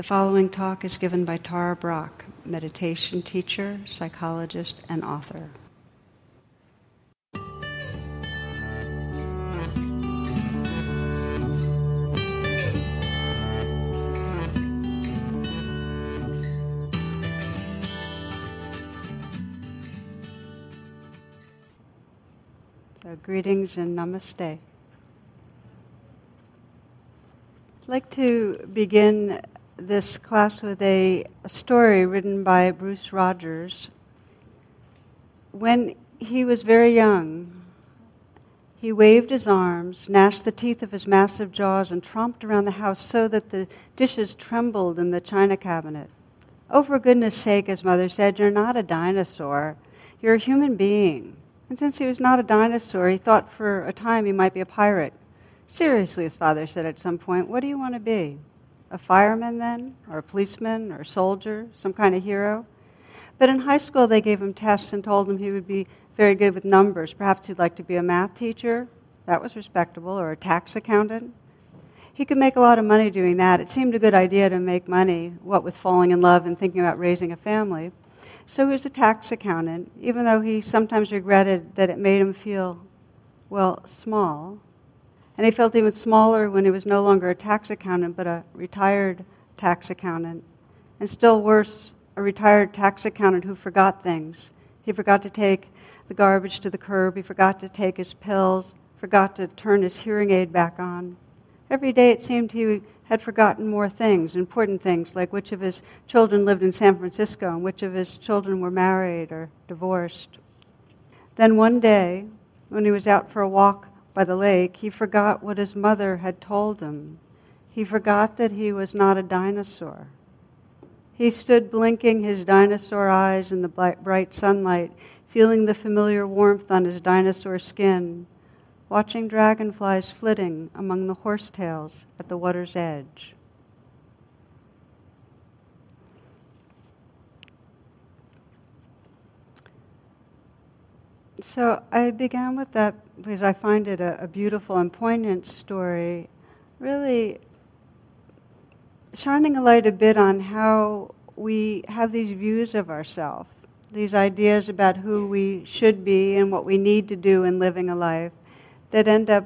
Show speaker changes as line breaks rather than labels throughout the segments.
The following talk is given by Tara Brach, meditation teacher, psychologist, and author. So, greetings and namaste. I'd like to begin this class with a, a, story written by Bruce Rogers. When he was very young, he waved his arms, gnashed the teeth of his massive jaws, and tromped around the house so that the dishes trembled in the china cabinet. Oh, for goodness sake, his mother said, you're not a dinosaur. You're a human being. And since he was not a dinosaur, he thought for a time he might be a pirate. Seriously, his father said at some point, what do you want to be? A fireman then, or a policeman, or a soldier, some kind of hero. But in high school, they gave him tests and told him he would be very good with numbers. Perhaps he'd like to be a math teacher. That was respectable, or a tax accountant. He could make a lot of money doing that. It seemed a good idea to make money, what with falling in love and thinking about raising a family. So he was a tax accountant, even though he sometimes regretted that it made him feel, well, small and he felt even smaller when he was no longer a tax accountant, but a retired tax accountant. And still worse, a retired tax accountant who forgot things. He forgot to take the garbage to the curb, he forgot to take his pills, forgot to turn his hearing aid back on. Every day it seemed he had forgotten more things, important things, like which of his children lived in San Francisco and which of his children were married or divorced. Then one day, when he was out for a walk by the lake, he forgot what his mother had told him. He forgot that he was not a dinosaur. He stood blinking his dinosaur eyes in the bright sunlight, feeling the familiar warmth on his dinosaur skin, watching dragonflies flitting among the horsetails at the water's edge. So I began with that because I find it a, a beautiful and poignant story, really shining a light a bit on how we have these views of ourselves, these ideas about who we should be and what we need to do in living a life that end up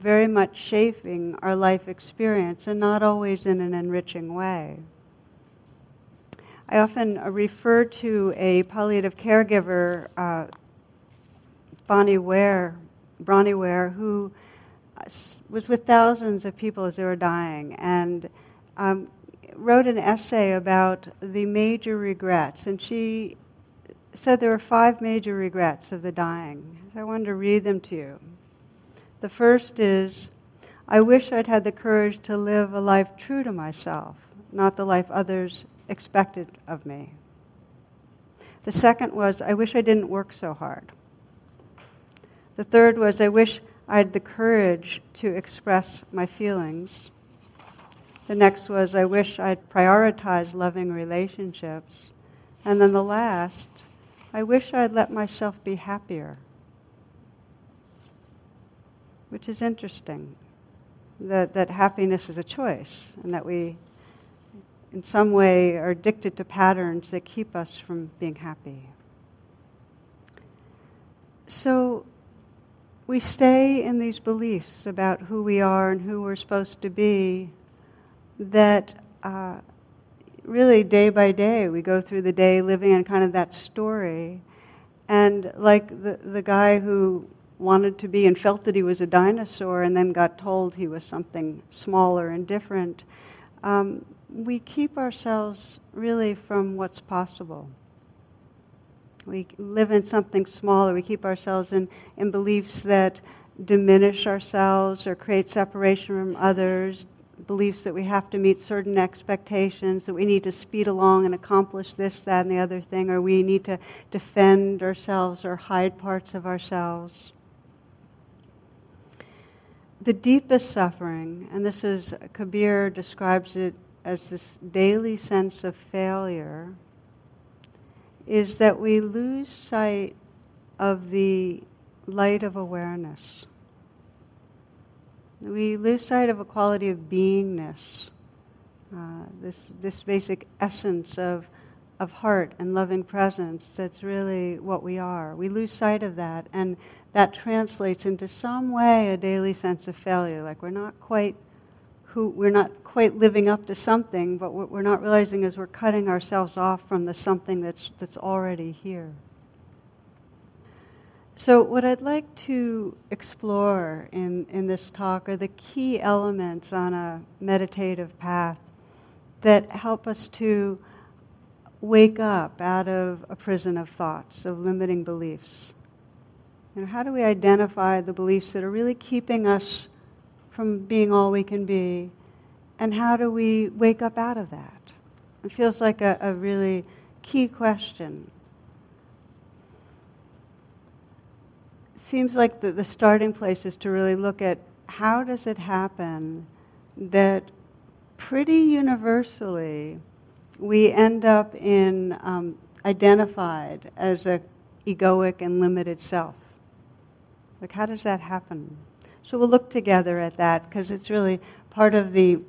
very much shaping our life experience and not always in an enriching way. I often refer to a palliative caregiver uh, Bronnie Ware, Bronnie Ware, who was with thousands of people as they were dying, and um, wrote an essay about the major regrets. And she said there were five major regrets of the dying. So I wanted to read them to you. The first is I wish I'd had the courage to live a life true to myself, not the life others expected of me. The second was I wish I didn't work so hard. The third was, I wish I had the courage to express my feelings. The next was, I wish I'd prioritized loving relationships. And then the last, I wish I'd let myself be happier. Which is interesting. That, that happiness is a choice, and that we, in some way, are addicted to patterns that keep us from being happy. So, we stay in these beliefs about who we are and who we're supposed to be that uh, really day by day we go through the day living in kind of that story. And like the, the guy who wanted to be and felt that he was a dinosaur and then got told he was something smaller and different um, we keep ourselves really from what's possible we live in something smaller. We keep ourselves in, in beliefs that diminish ourselves or create separation from others, beliefs that we have to meet certain expectations, that we need to speed along and accomplish this, that, and the other thing, or we need to defend ourselves or hide parts of ourselves. The deepest suffering, and this is, Kabir describes it as this daily sense of failure is that we lose sight of the light of awareness. We lose sight of a quality of beingness uh, this, this basic essence of, of heart and loving presence that's really what we are. We lose sight of that, and that translates into some way a daily sense of failure, like we're not quite who we're not quite living up to something, but what we're not realizing is we're cutting ourselves off from the something that's that's already here. So, what I'd like to explore in, in this talk are the key elements on a meditative path that help us to wake up out of a prison of thoughts, of limiting beliefs. Know, how do we identify the beliefs that are really keeping us from being all we can be? And how do we wake up out of that? It feels like a, a really key question. Seems like the, the starting place is to really look at how does it happen that pretty universally we end up in um, identified as a egoic and limited self. Like, how does that happen? So we'll look together at that because it's really part of the,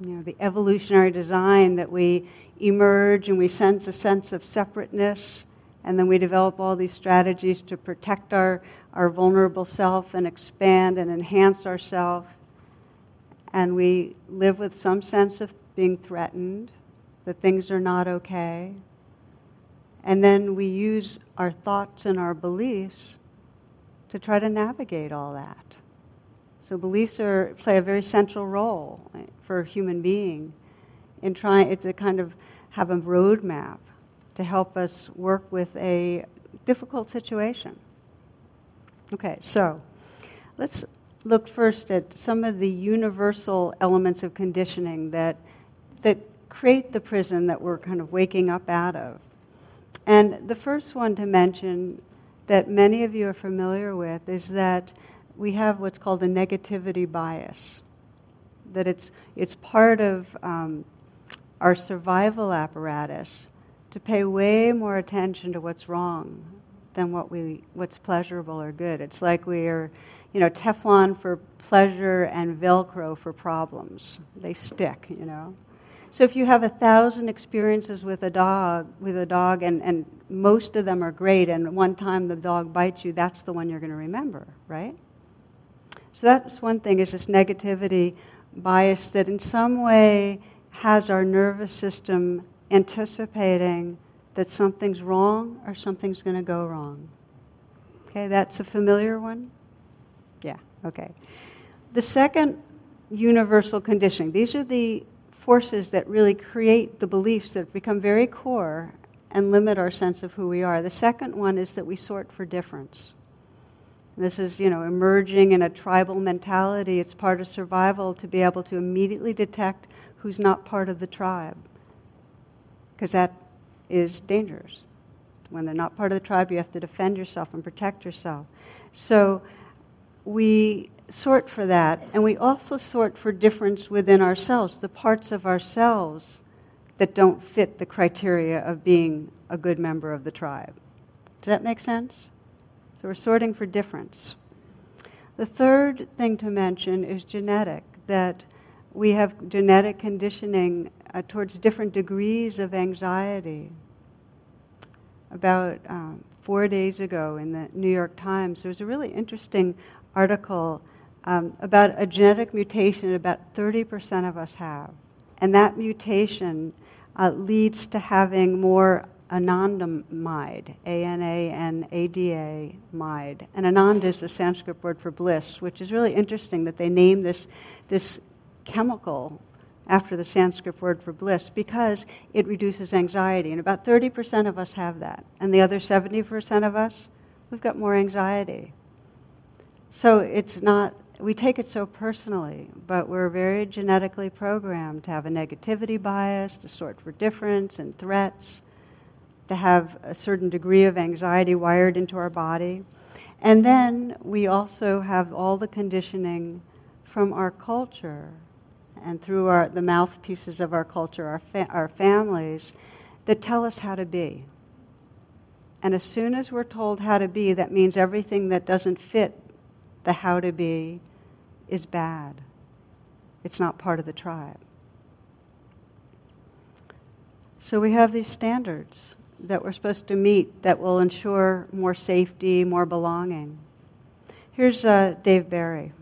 you know, the evolutionary design that we emerge and we sense a sense of separateness, and then we develop all these strategies to protect our, our vulnerable self and expand and enhance ourself. And we live with some sense of being threatened, that things are not okay. And then we use our thoughts and our beliefs to try to navigate all that. So beliefs are, play a very central role for a human being in trying to kind of have a roadmap to help us work with a difficult situation. Okay, so let's look first at some of the universal elements of conditioning that that create the prison that we're kind of waking up out of. And the first one to mention that many of you are familiar with is that we have what's called a negativity bias. That it's, it's part of um, our survival apparatus to pay way more attention to what's wrong than what we, what's pleasurable or good. It's like we are, you know, Teflon for pleasure and Velcro for problems. They stick, you know. So if you have a thousand experiences with a dog, with a dog, and, and most of them are great, and one time the dog bites you, that's the one you're going to remember, right? So that's one thing is this negativity bias that in some way has our nervous system anticipating that something's wrong or something's going to go wrong. Okay, that's a familiar one? Yeah, okay. The second universal conditioning, these are the forces that really create the beliefs that become very core and limit our sense of who we are. The second one is that we sort for difference. This is, you know, emerging in a tribal mentality. It's part of survival to be able to immediately detect who's not part of the tribe. Because that is dangerous. When they're not part of the tribe, you have to defend yourself and protect yourself. So we sort for that, and we also sort for difference within ourselves, the parts of ourselves that don't fit the criteria of being a good member of the tribe. Does that make sense? So we're sorting for difference. The third thing to mention is genetic, that we have genetic conditioning uh, towards different degrees of anxiety. About um, four days ago in the New York Times, there was a really interesting article um, about a genetic mutation about 30% of us have. And that mutation uh, leads to having more anandamide, A-N-A-N-A-D-A, mide. And anand is the Sanskrit word for bliss, which is really interesting that they name this, this chemical after the Sanskrit word for bliss because it reduces anxiety. And about 30% of us have that. And the other 70% of us, we've got more anxiety. So it's not, we take it so personally, but we're very genetically programmed to have a negativity bias, to sort for difference and threats, to have a certain degree of anxiety wired into our body. And then we also have all the conditioning from our culture and through our, the mouthpieces of our culture, our, fa- our families, that tell us how to be. And as soon as we're told how to be, that means everything that doesn't fit the how to be is bad. It's not part of the tribe. So we have these standards that we're supposed to meet that will ensure more safety, more belonging. Here's uh, Dave Barry.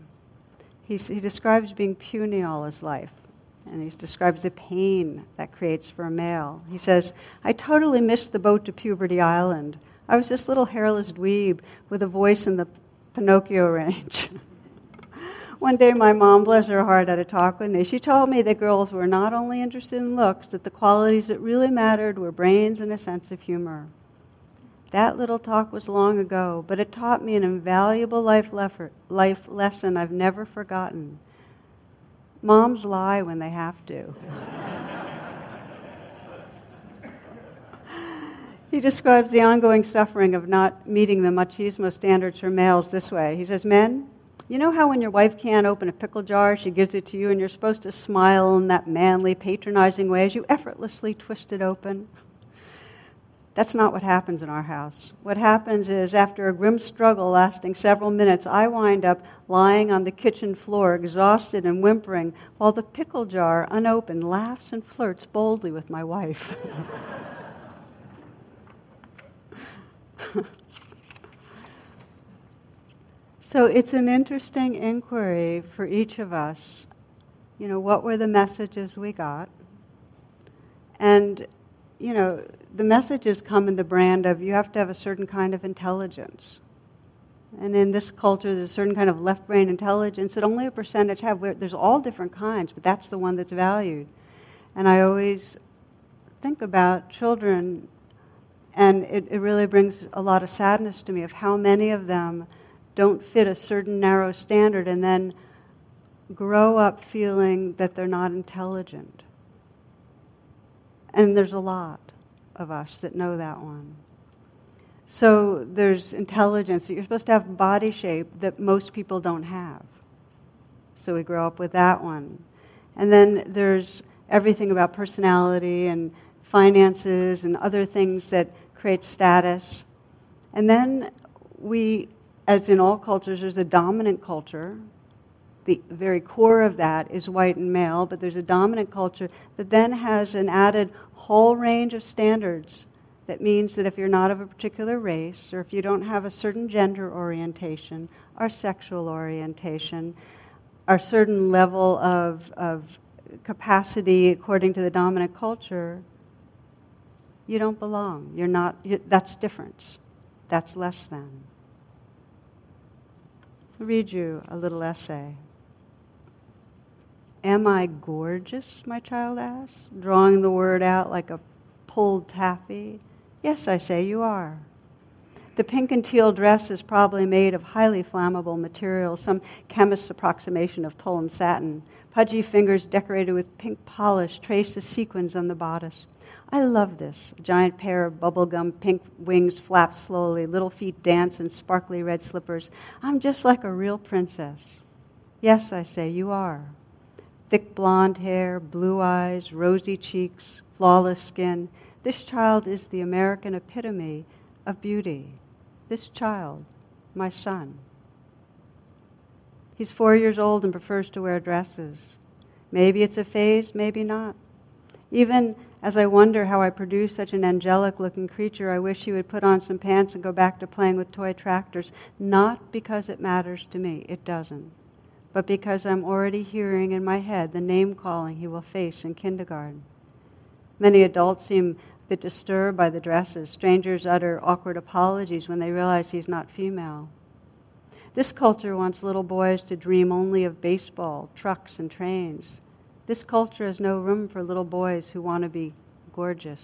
He's, he describes being puny all his life, and he describes the pain that creates for a male. He says, I totally missed the boat to Puberty Island. I was this little hairless dweeb with a voice in the Pinocchio range. One day, my mom, bless her heart, had a talk with me. She told me that girls were not only interested in looks, that the qualities that really mattered were brains and a sense of humor. That little talk was long ago, but it taught me an invaluable life, life lesson I've never forgotten. Moms lie when they have to. he describes the ongoing suffering of not meeting the machismo standards for males this way. He says, Men, you know how when your wife can't open a pickle jar, she gives it to you, and you're supposed to smile in that manly, patronizing way as you effortlessly twist it open? That's not what happens in our house. What happens is, after a grim struggle lasting several minutes, I wind up lying on the kitchen floor, exhausted and whimpering, while the pickle jar, unopened, laughs and flirts boldly with my wife. So it's an interesting inquiry for each of us. You know, what were the messages we got? And, you know, the messages come in the brand of you have to have a certain kind of intelligence. And in this culture, there's a certain kind of left brain intelligence that only a percentage have. There's all different kinds, but that's the one that's valued. And I always think about children, and it, it really brings a lot of sadness to me of how many of them don't fit a certain narrow standard and then grow up feeling that they're not intelligent. And there's a lot of us that know that one. So there's intelligence. That you're supposed to have body shape that most people don't have. So we grow up with that one. And then there's everything about personality and finances and other things that create status. And then we as in all cultures, there's a dominant culture. The very core of that is white and male, but there's a dominant culture that then has an added whole range of standards. That means that if you're not of a particular race, or if you don't have a certain gender orientation, or sexual orientation, or certain level of, of capacity according to the dominant culture, you don't belong. You're not, you, that's difference. That's less than read you a little essay. Am I gorgeous? my child asks, drawing the word out like a pulled taffy. Yes, I say you are. The pink and teal dress is probably made of highly flammable material, some chemist's approximation of tulle and satin. Pudgy fingers decorated with pink polish trace the sequins on the bodice. I love this. A giant pair of bubblegum pink wings flap slowly, little feet dance in sparkly red slippers. I'm just like a real princess. Yes, I say, you are. Thick blonde hair, blue eyes, rosy cheeks, flawless skin. This child is the American epitome of beauty. This child, my son. He's four years old and prefers to wear dresses. Maybe it's a phase, maybe not. Even as I wonder how I produce such an angelic looking creature, I wish he would put on some pants and go back to playing with toy tractors. Not because it matters to me, it doesn't, but because I'm already hearing in my head the name calling he will face in kindergarten. Many adults seem a bit disturbed by the dresses. Strangers utter awkward apologies when they realize he's not female. This culture wants little boys to dream only of baseball, trucks, and trains. This culture has no room for little boys who want to be gorgeous.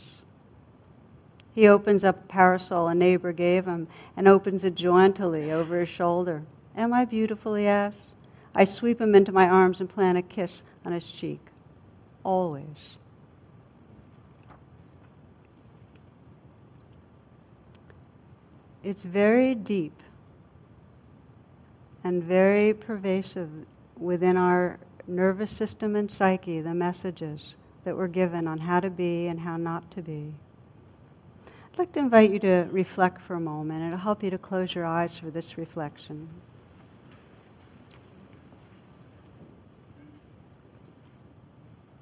He opens up a parasol a neighbor gave him and opens it jauntily over his shoulder. Am I beautiful? he asks. I sweep him into my arms and plant a kiss on his cheek. Always. It's very deep and very pervasive within our nervous system and psyche the messages that were given on how to be and how not to be. I'd like to invite you to reflect for a moment. It'll help you to close your eyes for this reflection.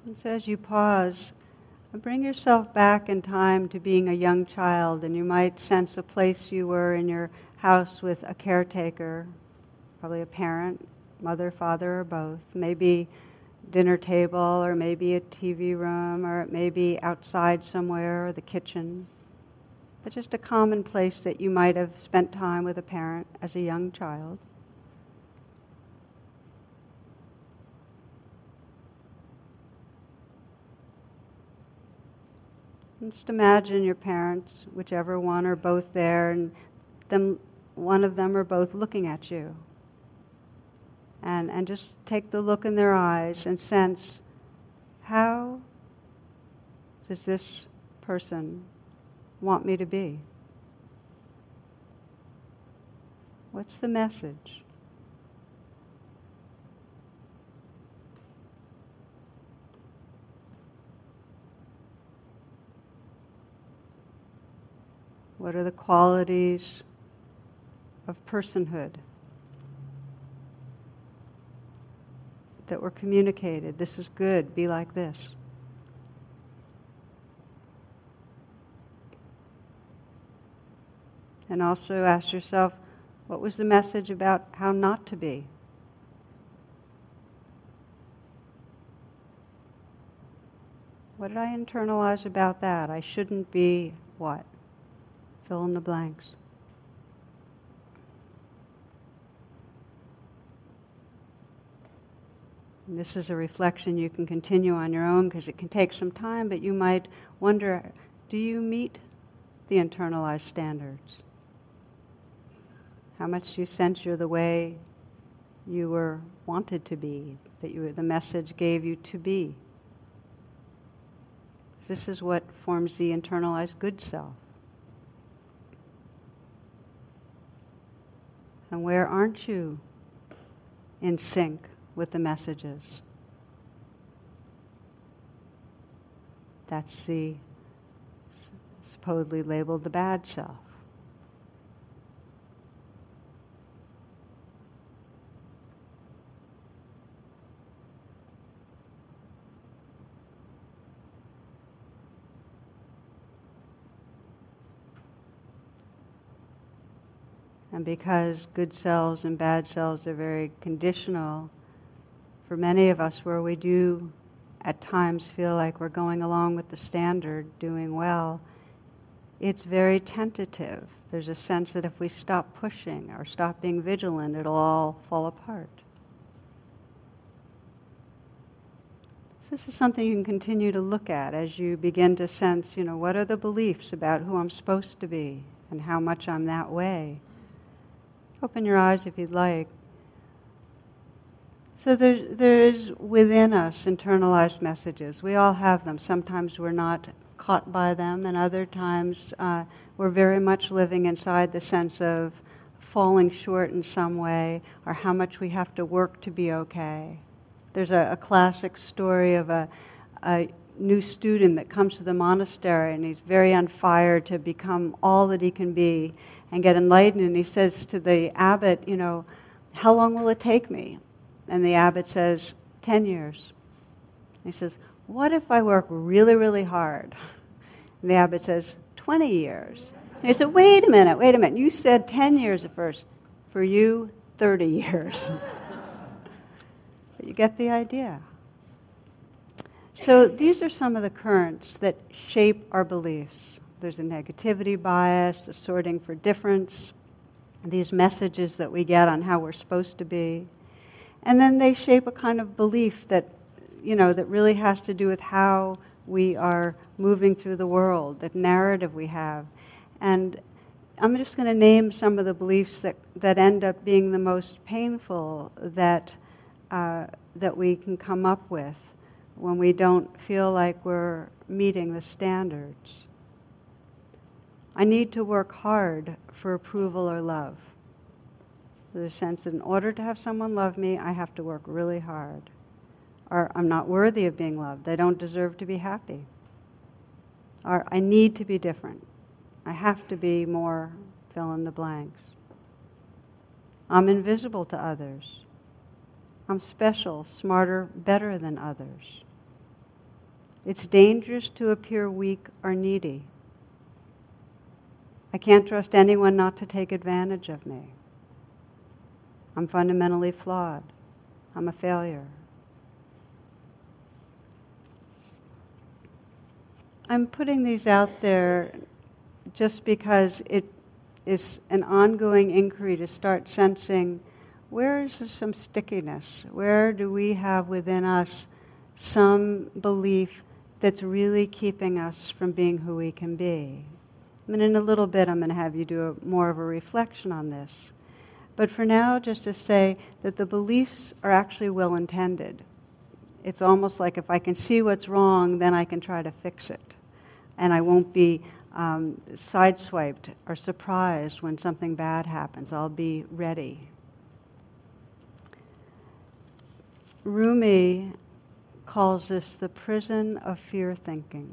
And so as you pause, Bring yourself back in time to being a young child, and you might sense a place you were in your house with a caretaker, probably a parent, mother, father, or both. Maybe dinner table, or maybe a TV room, or it may be outside somewhere, or the kitchen. But just a common place that you might have spent time with a parent as a young child. just imagine your parents, whichever one or both there, and them, one of them or both looking at you. And, and just take the look in their eyes and sense how does this person want me to be? What's the message? What are the qualities of personhood that were communicated? This is good, be like this. And also ask yourself, what was the message about how not to be? What did I internalize about that? I shouldn't be what? Fill in the blanks. This is a reflection you can continue on your own because it can take some time, but you might wonder do you meet the internalized standards? How much do you sense you're the way you were wanted to be, that you the message gave you to be? This is what forms the internalized good self. And where aren't you in sync with the messages? That's the supposedly labeled the bad self. And because good selves and bad selves are very conditional, for many of us, where we do at times feel like we're going along with the standard, doing well, it's very tentative. There's a sense that if we stop pushing or stop being vigilant, it'll all fall apart. this is something you can continue to look at as you begin to sense, you know, what are the beliefs about who I'm supposed to be and how much I'm that way. Open your eyes if you'd like. So there's, there's within us internalized messages. We all have them. Sometimes we're not caught by them, and other times uh, we're very much living inside the sense of falling short in some way or how much we have to work to be okay. There's a, a classic story of a, a new student that comes to the monastery and he's very on fire to become all that he can be and get enlightened. And he says to the abbot, You know, how long will it take me? And the abbot says, 10 years. He says, What if I work really, really hard? And the abbot says, 20 years. And he said, Wait a minute, wait a minute. You said 10 years at first. For you, 30 years. but you get the idea. So these are some of the currents that shape our beliefs there's a negativity bias, a sorting for difference, these messages that we get on how we're supposed to be. And then they shape a kind of belief that, you know, that really has to do with how we are moving through the world, that narrative we have. And I'm just going to name some of the beliefs that, that end up being the most painful that, uh, that we can come up with when we don't feel like we're meeting the standards. I need to work hard for approval or love. A sense that in order to have someone love me, I have to work really hard. Or I'm not worthy of being loved. I don't deserve to be happy. Or I need to be different. I have to be more fill in the blanks. I'm invisible to others. I'm special, smarter, better than others. It's dangerous to appear weak or needy. I can't trust anyone not to take advantage of me. I'm fundamentally flawed. I'm a failure. I'm putting these out there just because it is an ongoing inquiry to start sensing where is some stickiness? Where do we have within us some belief that's really keeping us from being who we can be? I mean, in a little bit, I'm going to have you do a, more of a reflection on this. But for now, just to say that the beliefs are actually well intended. It's almost like if I can see what's wrong, then I can try to fix it. And I won't be um, sideswiped or surprised when something bad happens. I'll be ready. Rumi calls this the prison of fear thinking,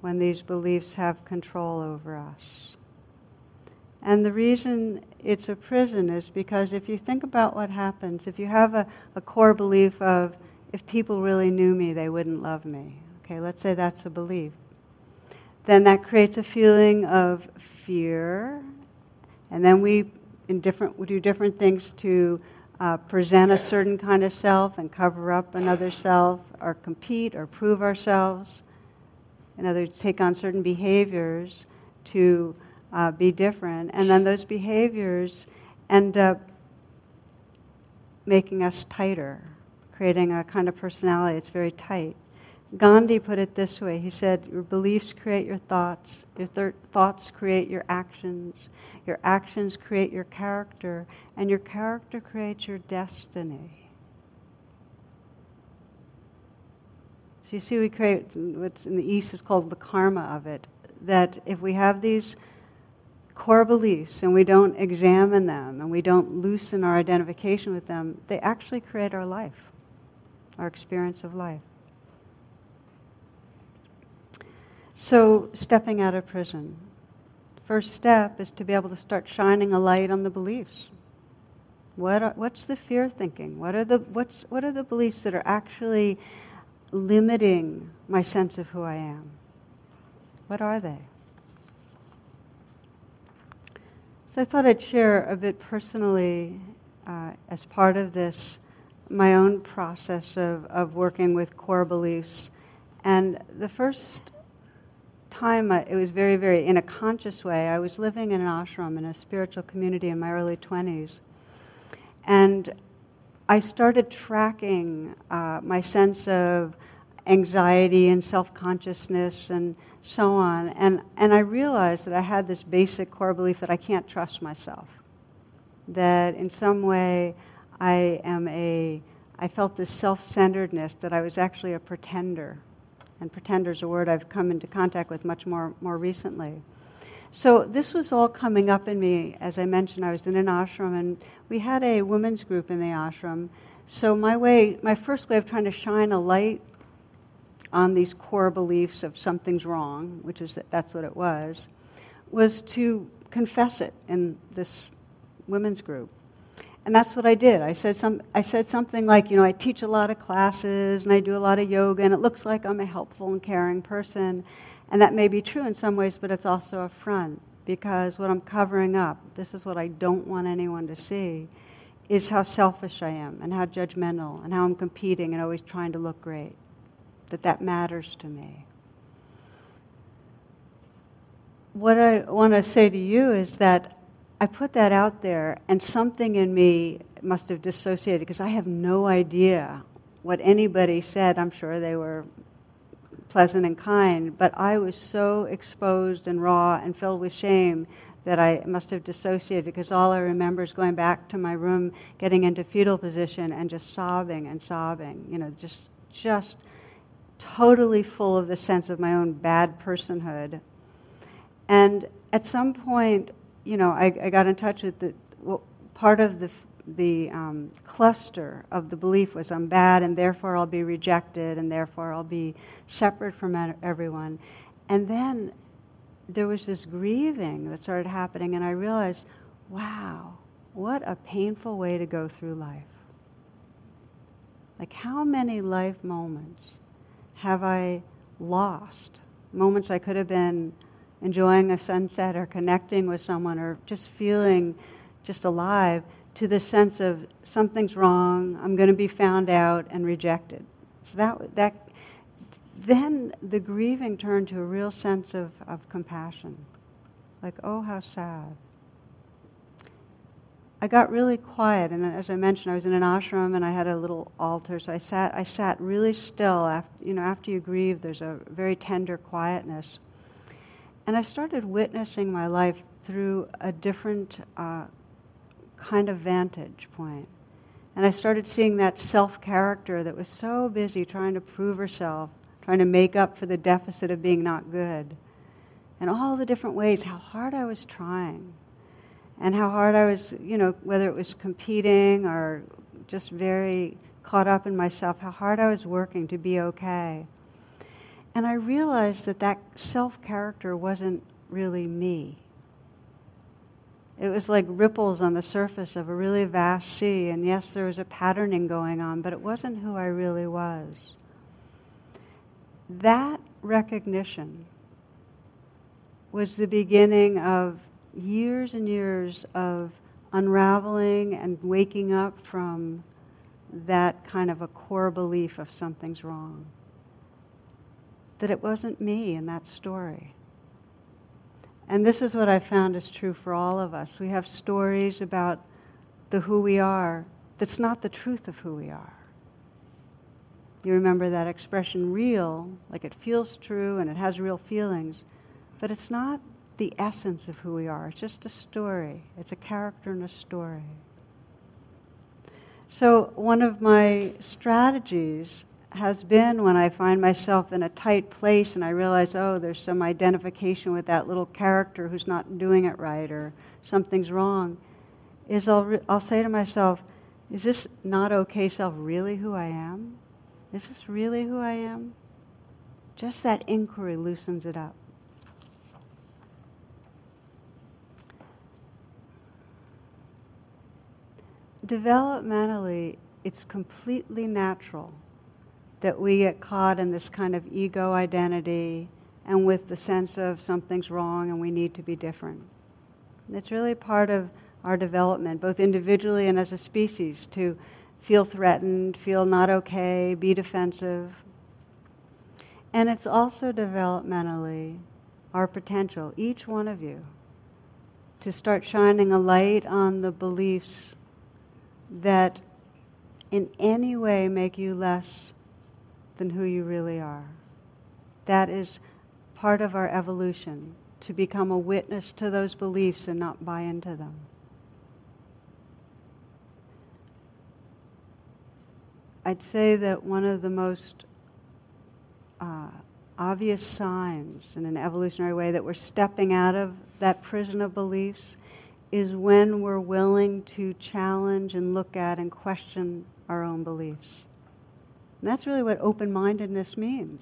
when these beliefs have control over us. And the reason it's a prison is because if you think about what happens, if you have a, a core belief of, if people really knew me, they wouldn't love me. Okay, let's say that's a belief. Then that creates a feeling of fear, and then we, in different, we do different things to uh, present a certain kind of self and cover up another self, or compete or prove ourselves. In other words, take on certain behaviors to uh, be different, and then those behaviors end up making us tighter, creating a kind of personality that's very tight. Gandhi put it this way he said, Your beliefs create your thoughts, your thir- thoughts create your actions, your actions create your character, and your character creates your destiny. So you see, we create what's in the East is called the karma of it. That if we have these core beliefs and we don't examine them and we don't loosen our identification with them, they actually create our life, our experience of life. So, stepping out of prison. First step is to be able to start shining a light on the beliefs. What are, what's the fear thinking? What are the, what's, what are the beliefs that are actually limiting my sense of who I am? What are they? So I thought I'd share a bit personally, uh, as part of this, my own process of, of working with core beliefs. And the first time, I, it was very, very in a conscious way. I was living in an ashram in a spiritual community in my early 20s. And I started tracking uh, my sense of anxiety and self consciousness and so on. And, and I realized that I had this basic core belief that I can't trust myself. That in some way I am a, I felt this self centeredness that I was actually a pretender and pretender is a word I've come into contact with much more, more recently. So this was all coming up in me. As I mentioned, I was in an ashram, and we had a women's group in the ashram. So my way, my first way of trying to shine a light on these core beliefs of something's wrong, which is that that's what it was, was to confess it in this women's group. And that's what I did. I said, some, I said something like, you know, I teach a lot of classes and I do a lot of yoga, and it looks like I'm a helpful and caring person. And that may be true in some ways, but it's also a front because what I'm covering up, this is what I don't want anyone to see, is how selfish I am and how judgmental and how I'm competing and always trying to look great. That that matters to me. What I want to say to you is that I put that out there, and something in me must have dissociated because I have no idea what anybody said. I'm sure they were pleasant and kind, but I was so exposed and raw and filled with shame that I must have dissociated because all I remember is going back to my room, getting into fetal position, and just sobbing and sobbing. You know, just just totally full of the sense of my own bad personhood. And at some point, you know, I, I got in touch with the well, part of the the um, cluster of the belief was I'm bad and therefore I'll be rejected and therefore I'll be separate from everyone. And then there was this grieving that started happening, and I realized, wow, what a painful way to go through life. Like, how many life moments have I lost? Moments I could have been enjoying a sunset or connecting with someone or just feeling just alive to the sense of something's wrong, I'm going to be found out and rejected. So that, that, then the grieving turned to a real sense of, of compassion. Like, oh, how sad. I got really quiet, and as I mentioned, I was in an ashram and I had a little altar, so I sat. I sat really still. After, you know, after you grieve, there's a very tender quietness, and I started witnessing my life through a different uh, kind of vantage point. And I started seeing that self character that was so busy trying to prove herself, trying to make up for the deficit of being not good. And all the different ways, how hard I was trying. And how hard I was, you know, whether it was competing or just very caught up in myself, how hard I was working to be okay. And I realized that that self character wasn't really me. It was like ripples on the surface of a really vast sea, and yes, there was a patterning going on, but it wasn't who I really was. That recognition was the beginning of years and years of unraveling and waking up from that kind of a core belief of something's wrong. That it wasn't me in that story. And this is what I found is true for all of us. We have stories about the who we are that's not the truth of who we are. You remember that expression real, like it feels true and it has real feelings, but it's not the essence of who we are. It's just a story. It's a character in a story. So, one of my strategies has been when I find myself in a tight place and I realize, oh, there's some identification with that little character who's not doing it right or something's wrong, is I'll, re- I'll say to myself, is this not okay self really who I am? Is this really who I am? Just that inquiry loosens it up. Developmentally, it's completely natural that we get caught in this kind of ego identity and with the sense of something's wrong and we need to be different. And it's really part of our development, both individually and as a species, to feel threatened, feel not okay, be defensive. And it's also developmentally our potential, each one of you, to start shining a light on the beliefs that in any way make you less than who you really are. That is part of our evolution, to become a witness to those beliefs and not buy into them. I'd say that one of the most uh, obvious signs in an evolutionary way that we're stepping out of that prison of beliefs is when we're willing to challenge and look at and question our own beliefs. And that's really what open mindedness means.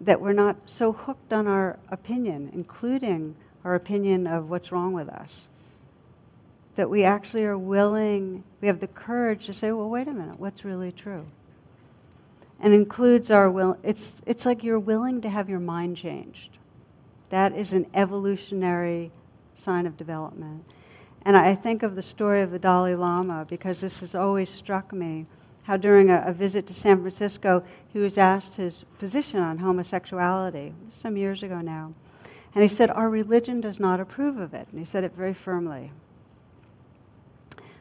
That we're not so hooked on our opinion, including our opinion of what's wrong with us. That we actually are willing, we have the courage to say, well, wait a minute, what's really true? And includes our will, it's, it's like you're willing to have your mind changed. That is an evolutionary sign of development. And I think of the story of the Dalai Lama because this has always struck me how during a, a, visit to San Francisco, he was asked his position on homosexuality some years ago now. And he said, Our religion does not approve of it. And he said it very firmly.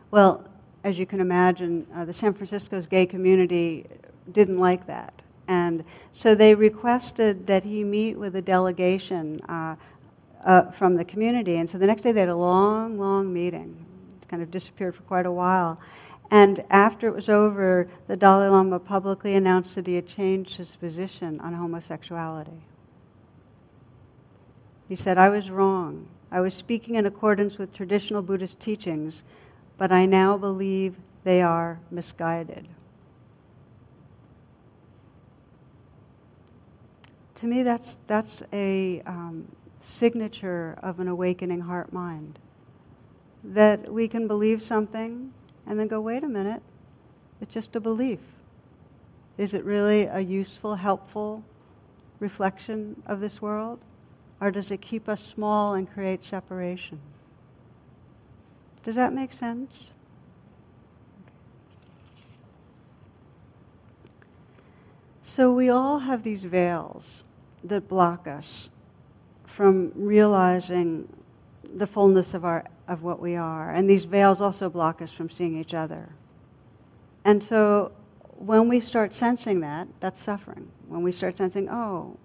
Well, as you can imagine, uh, the San Francisco's gay community didn't like that. And so they requested that he meet with a delegation uh, uh, from the community. And so the next day they had a long, long meeting. It kind of disappeared for quite a while. And after it was over, the Dalai Lama publicly announced that he had changed his position on homosexuality. He said, I was wrong. I was speaking in accordance with traditional Buddhist teachings, but I now believe they are misguided. To me, that's, that's a um, signature of an awakening heart mind. That we can believe something and then go, wait a minute, it's just a belief. Is it really a useful, helpful reflection of this world? Or does it keep us small and create separation? Does that make sense? So we all have these veils that block us from realizing the fullness of our of what we are, and these veils also block us from seeing each other. And so when we start sensing that, that's suffering. When we start sensing, oh,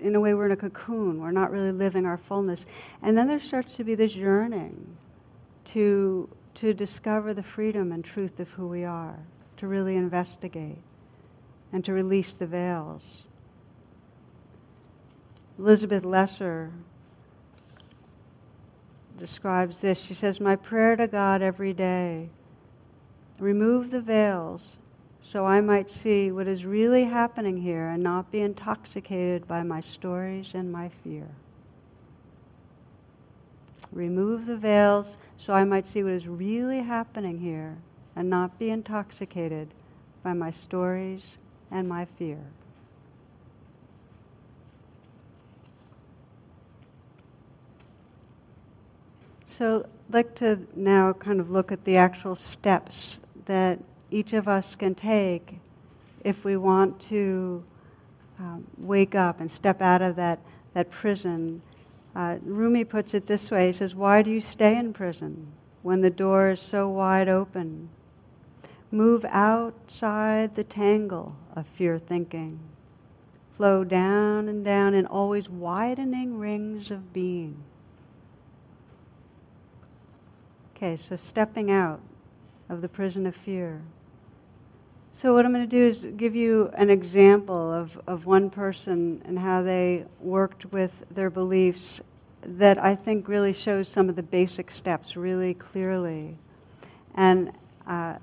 in a way we're in a cocoon, we're not really living our fullness. And then there starts to be this yearning to, to discover the freedom and truth of who we are, to really investigate, and to release the veils. Elizabeth Lesser describes this. She says, My prayer to God every day remove the veils so I might see what is really happening here and not be intoxicated by my stories and my fear. Remove the veils so I might see what is really happening here and not be intoxicated by my stories and my fear. So I'd like to now kind of look at the actual steps that each of us can take if we want to um, wake up and step out of that, that prison. Uh, Rumi puts it this way He says, Why do you stay in prison when the door is so wide open? Move outside the tangle of fear thinking. Flow down and down in always widening rings of being. Okay, so stepping out of the prison of fear. So, what I'm going to do is give you an example of, of one person and how they worked with their beliefs that I think really shows some of the basic steps really clearly. And uh,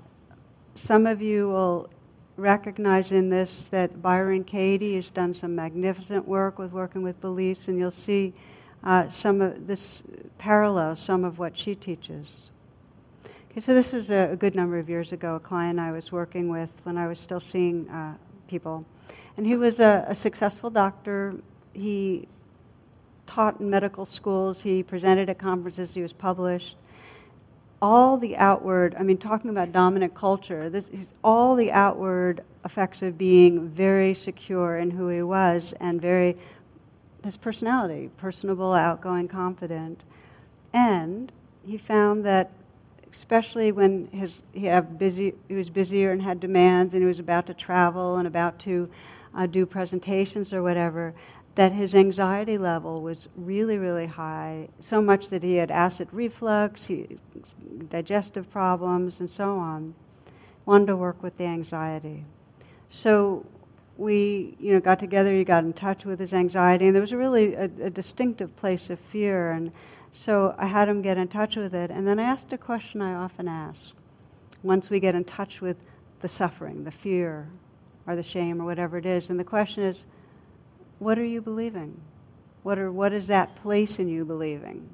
some of you will recognize in this that Byron Katie has done some magnificent work with working with beliefs, and you'll see uh, some of this parallels some of what she teaches. Okay, so this was a, a, good number of years ago. A client I was working with when I was still seeing uh, people, and he was a, a successful doctor. He taught in medical schools. He presented at conferences. He was published. All the outward, I mean, talking about dominant culture, this is all the outward effects of being very secure in who he was and very, his personality, personable, outgoing, confident. And he found that especially when his, he, busy, he was busier and had demands and he was about to travel and about to uh, do presentations or whatever, that his anxiety level was really, really high, so much that he had acid reflux, he, digestive problems, and so on. Wanted to work with the anxiety. So we, you know, got together. He got in touch with his anxiety, and there was really a, a distinctive place of fear and so I had him get in touch with it. And then I asked a question I often ask once we get in touch with the suffering, the fear, or the shame, or whatever it is. And the question is, what are you believing? What, are, what is that place in you believing?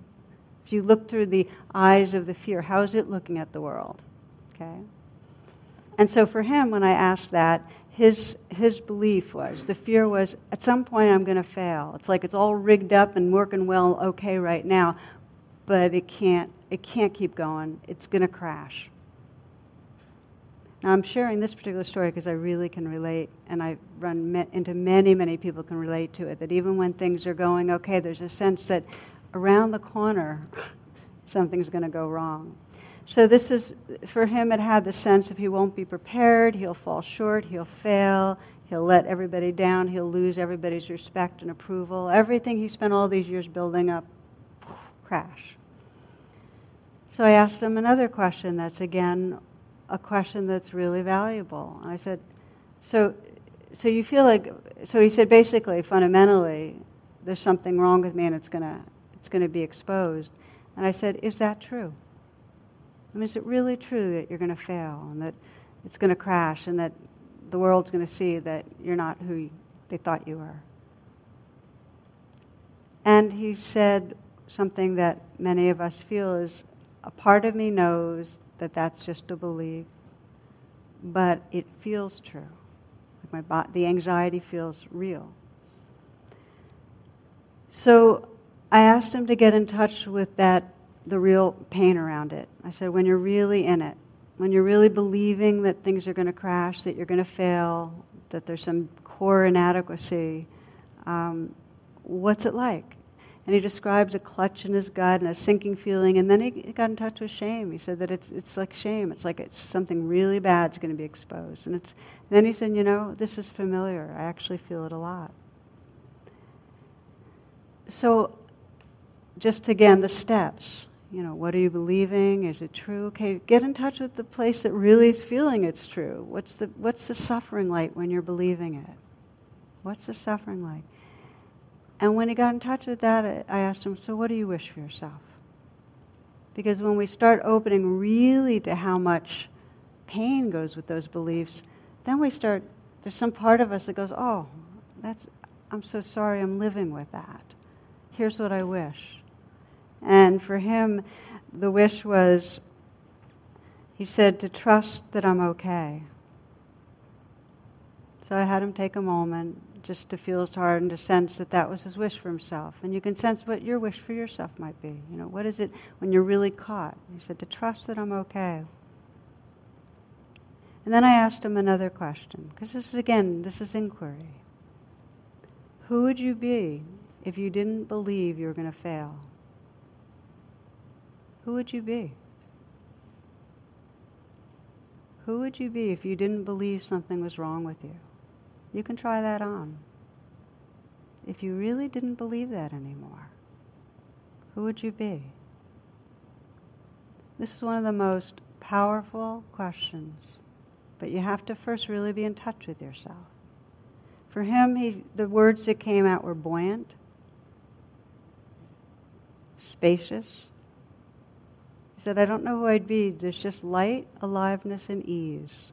If you look through the eyes of the fear, how is it looking at the world? Okay? And so for him, when I asked that, his, his belief was the fear was at some point I'm going to fail. It's like it's all rigged up and working well, okay, right now, but it can't, it can't keep going. It's going to crash. Now, I'm sharing this particular story because I really can relate, and I run me- into many, many people can relate to it. That even when things are going okay, there's a sense that around the corner, something's going to go wrong. So this is, for him, it had the sense if he won't be prepared, he'll fall short, he'll fail, he'll let everybody down, he'll lose everybody's respect and approval. Everything he spent all these years building up, crash. So I asked him another question that's, again, a question that's really valuable. I said, so, so you feel like, so he said basically, fundamentally, there's something wrong with me and it's to it's to be exposed. And I said, is that true? I mean, is it really true that you're going to fail and that it's going to crash and that the world's going to see that you're not who they thought you were? And he said something that many of us feel is a part of me knows that that's just a belief, but it feels true. like my bo- the anxiety feels real. So I asked him to get in touch with that, the real pain around it. I said, when you're really in it, when you're really believing that things are going to crash, that you're going to fail, that there's some core inadequacy, um, what's it like? And he describes a clutch in his gut and a sinking feeling, and then he got in touch with shame. He said that it's, it's like shame. It's like it's something really bad's going to be exposed. And, it's, and then he said, you know, this is familiar. I actually feel it a lot. So, just again, the steps. You know, what are you believing? Is it true? Okay, get in touch with the place that really is feeling it's true. What's the, what's the suffering like when you're believing it? What's the suffering like? And when he got in touch with that, I asked him, So what do you wish for yourself? Because when we start opening really to how much pain goes with those beliefs, then we start, there's some part of us that goes, Oh, that's, I'm so sorry I'm living with that. Here's what I wish. And for him, the wish was, he said, to trust that I'm okay. So I had him take a moment just to feel his heart and to sense that that was his wish for himself. And you can sense what your wish for yourself might be. You know, what is it when you're really caught? He said, to trust that I'm okay. And then I asked him another question, because this is, again, this is inquiry. Who would you be if you didn't believe you were going to fail? Who would you be? Who would you be if you didn't believe something was wrong with you? You can try that on. If you really didn't believe that anymore, who would you be? This is one of the most powerful questions, but you have to first really be in touch with yourself. For him, he, the words that came out were buoyant, spacious. Said, I don't know who I'd be. There's just light, aliveness, and ease.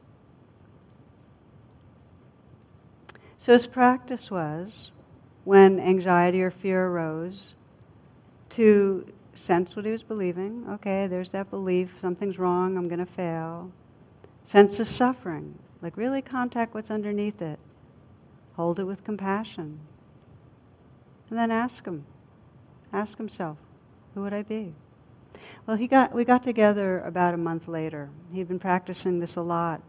So his practice was, when anxiety or fear arose, to sense what he was believing. Okay, there's that belief, something's wrong, I'm going to fail. Sense the suffering, like really contact what's underneath it. Hold it with compassion. And then ask him, ask himself, who would I be? Well, he got, we got together about a month later. He'd been practicing this a lot.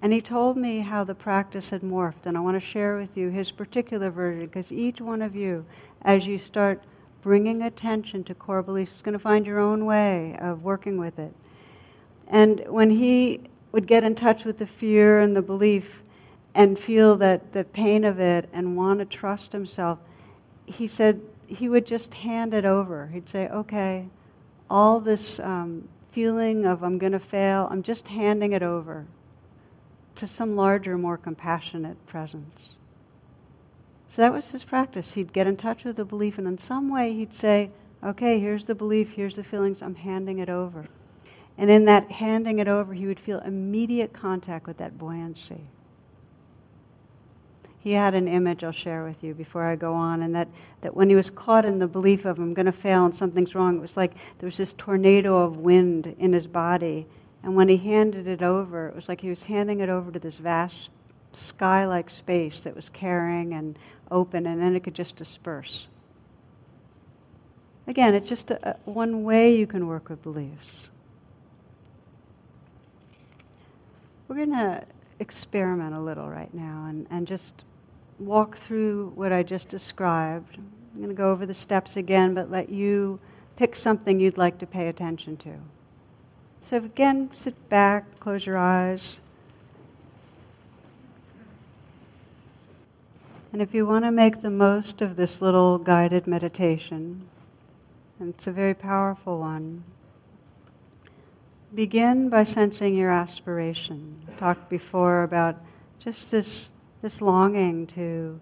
And he told me how the practice had morphed, and I want to share with you his particular version, because each one of you, as you start bringing attention to core beliefs, is going to find your own way of working with it. And when he would get in touch with the fear and the belief and feel that the pain of it and want to trust himself, he said he would just hand it over. He'd say, okay, all this um, feeling of I'm going to fail, I'm just handing it over to some larger, more compassionate presence. So that was his practice. He'd get in touch with the belief, and in some way he'd say, Okay, here's the belief, here's the feelings, I'm handing it over. And in that handing it over, he would feel immediate contact with that buoyancy. He had an image I'll share with you before I go on, and that, that when he was caught in the belief of I'm going to fail and something's wrong, it was like there was this tornado of wind in his body, and when he handed it over, it was like he was handing it over to this vast sky like space that was carrying and open, and then it could just disperse. Again, it's just a, a, one way you can work with beliefs. We're going to experiment a little right now and, and just walk through what I just described. I'm going to go over the steps again, but let you pick something you'd like to pay attention to. So again, sit back, close your eyes. And if you want to make the most of this little guided meditation, and it's a very powerful one, begin by sensing your aspiration. I talked before about just this, this longing to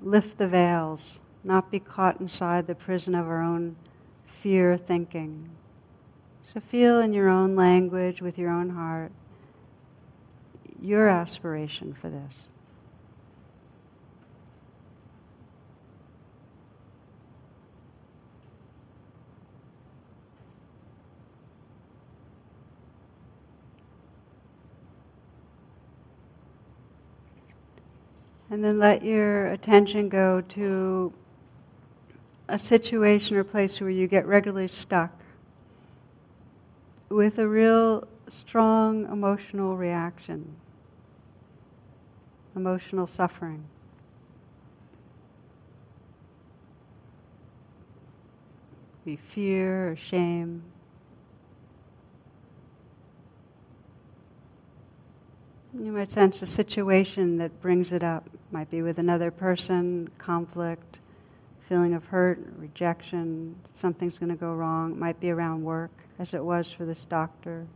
lift the veils, not be caught inside the prison of our own fear thinking. So feel in your own language, with your own heart, your aspiration for this. And then let your attention go to a situation or place where you get regularly stuck with a real strong emotional reaction, emotional suffering. Be fear or shame. You might sense a situation that brings it up. Might be with another person, conflict, feeling of hurt, rejection, something's going to go wrong. Might be around work, as it was for this doctor.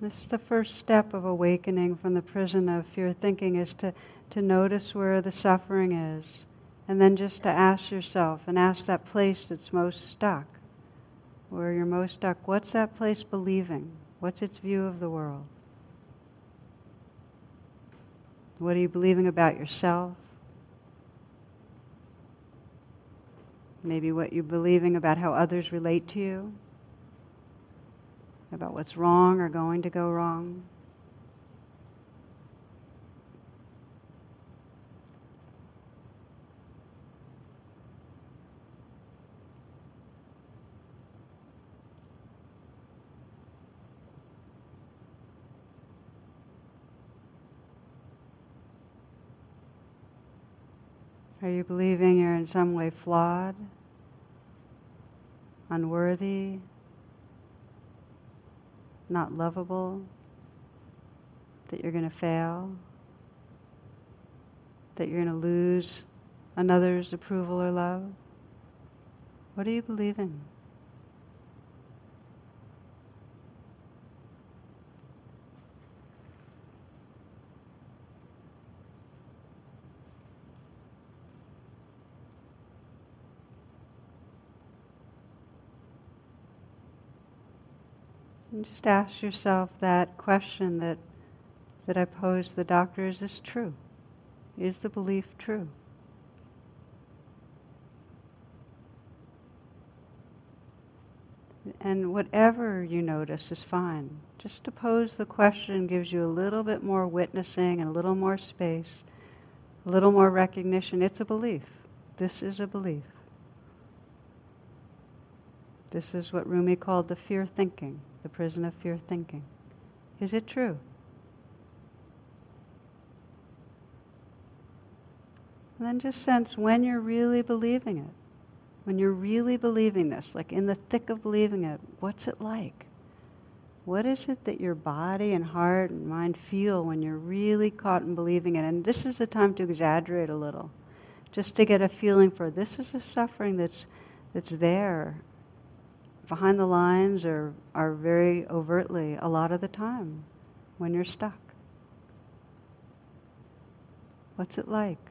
This is the first step of awakening from the prison of fear thinking is to, to notice where the suffering is. And then just to ask yourself and ask that place that's most stuck where you're most stuck, what's that place believing? What's its view of the world? What are you believing about yourself? Maybe what you're believing about how others relate to you? About what's wrong or going to go wrong? Are you believing you're in some way flawed, unworthy, not lovable, that you're going to fail, that you're going to lose another's approval or love? What are you believing? And just ask yourself that question that, that I posed the doctor is this true? Is the belief true? And whatever you notice is fine. Just to pose the question gives you a little bit more witnessing and a little more space, a little more recognition. It's a belief. This is a belief. This is what Rumi called the fear thinking the prison of fear thinking. Is it true? And then just sense when you're really believing it. When you're really believing this, like in the thick of believing it, what's it like? What is it that your body and heart and mind feel when you're really caught in believing it? And this is the time to exaggerate a little, just to get a feeling for this is a suffering that's that's there behind the lines or are very overtly a lot of the time when you're stuck. What's it like?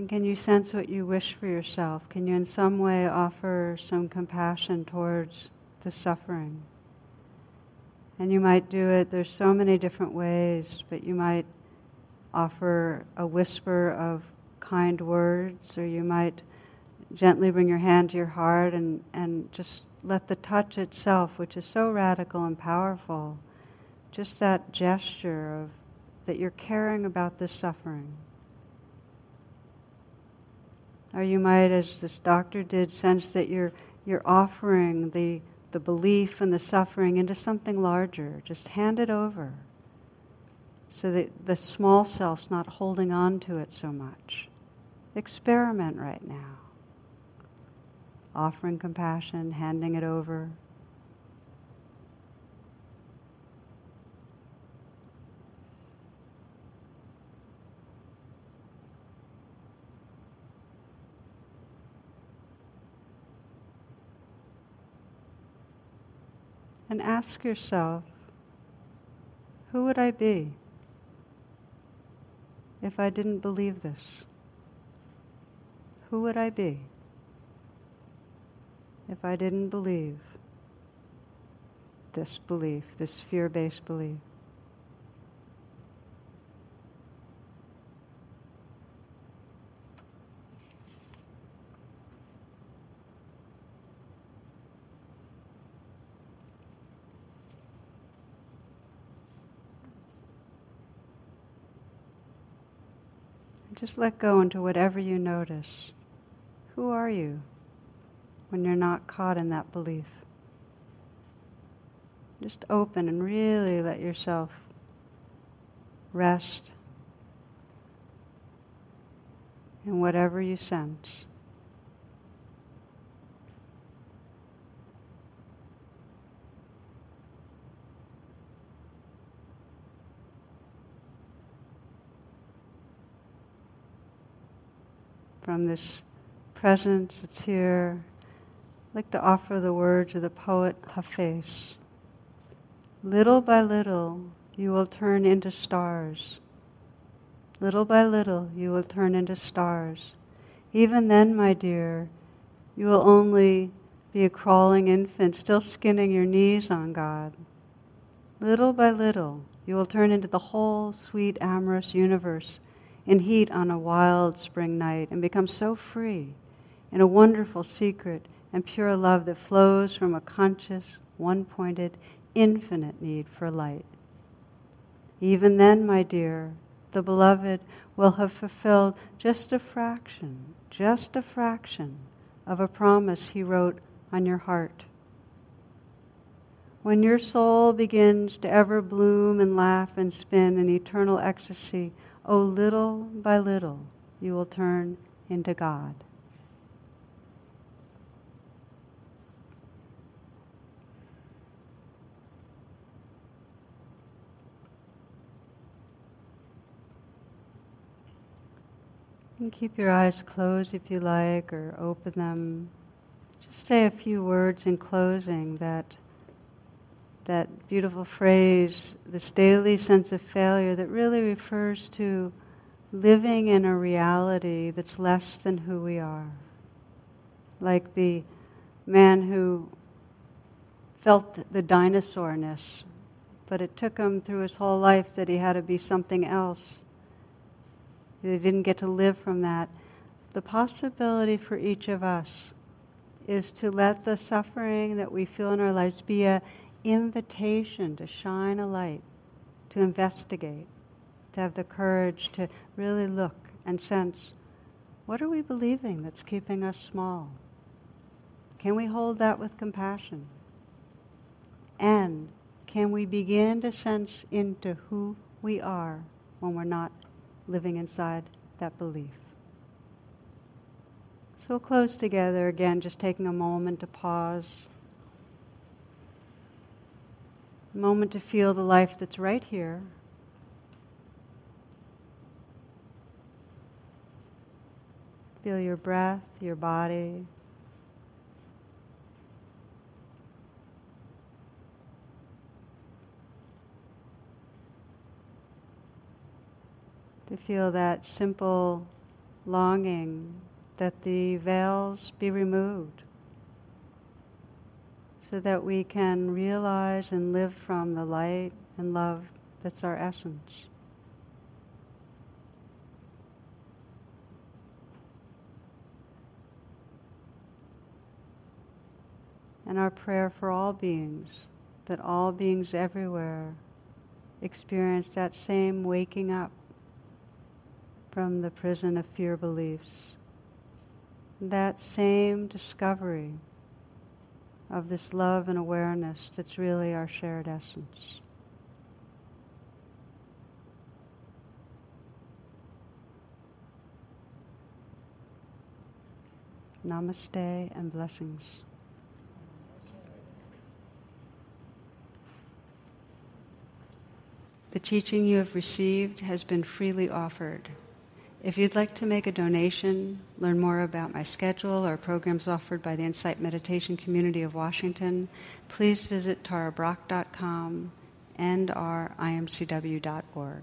And can you sense what you wish for yourself? Can you in some way offer some compassion towards the suffering? And you might do it, there's so many different ways, but you might offer a whisper of kind words, or you might gently bring your hand to your heart and, and just let the touch itself, which is so radical and powerful, just that gesture of that you're caring about this suffering. Or you might, as this doctor did, sense that you're, you're offering the, the belief and the suffering into something larger. Just hand it over so that the small self's not holding on to it so much. Experiment right now. Offering compassion, handing it over. And ask yourself, who would I be if I didn't believe this? who would I be if I didn't believe this belief, this fear based belief? Just let go into whatever you notice. Who are you when you're not caught in that belief? Just open and really let yourself rest in whatever you sense. From this presence that's here, I'd like to offer the words of the poet Hafez. Little by little, you will turn into stars. Little by little, you will turn into stars. Even then, my dear, you will only be a crawling infant, still skinning your knees on God. Little by little, you will turn into the whole sweet, amorous universe in heat on a wild spring night and become so free in a wonderful secret and pure love that flows from a conscious, one pointed, infinite need for light. Even then, my dear, the beloved will have fulfilled just a fraction, just a fraction of a promise he wrote on your heart. When your soul begins to ever bloom and laugh and spin in eternal ecstasy Oh, little by little, you will turn into God. And keep your eyes closed if you like, or open them. Just say a few words in closing that that beautiful phrase, this daily sense of failure, that really refers to living in a reality that's less than who we are. Like the man who felt the dinosaurness, but it took him through his whole life that he had to be something else. He didn't get to live from that. The possibility for each of us is to let the suffering that we feel in our lives be a invitation to shine a light, to investigate, to have the courage to really look and sense what are we believing that's keeping us small? Can we hold that with compassion? And can we begin to sense into who we are when we're not living inside that belief? So we'll close together again, just taking a moment to pause moment to feel the life that's right here. Feel your breath, your body. To feel that simple longing that the veils be removed so that we can realize and live from the light and love that's our essence. And our prayer for all beings, that all beings everywhere experience that same waking up from the prison of fear beliefs, that same discovery of this love and awareness that's really our shared essence. Namaste and blessings. The teaching you have received has been freely offered. If you'd like to make a donation, learn more about my schedule or programs offered by the Insight Meditation Community of Washington, please visit tarabrach.com and imcw.org.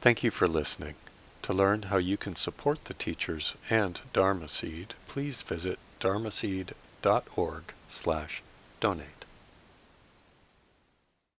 Thank you for listening. To learn how you can support the teachers and Dharma Seed, please visit dharmaseed.org slash donate.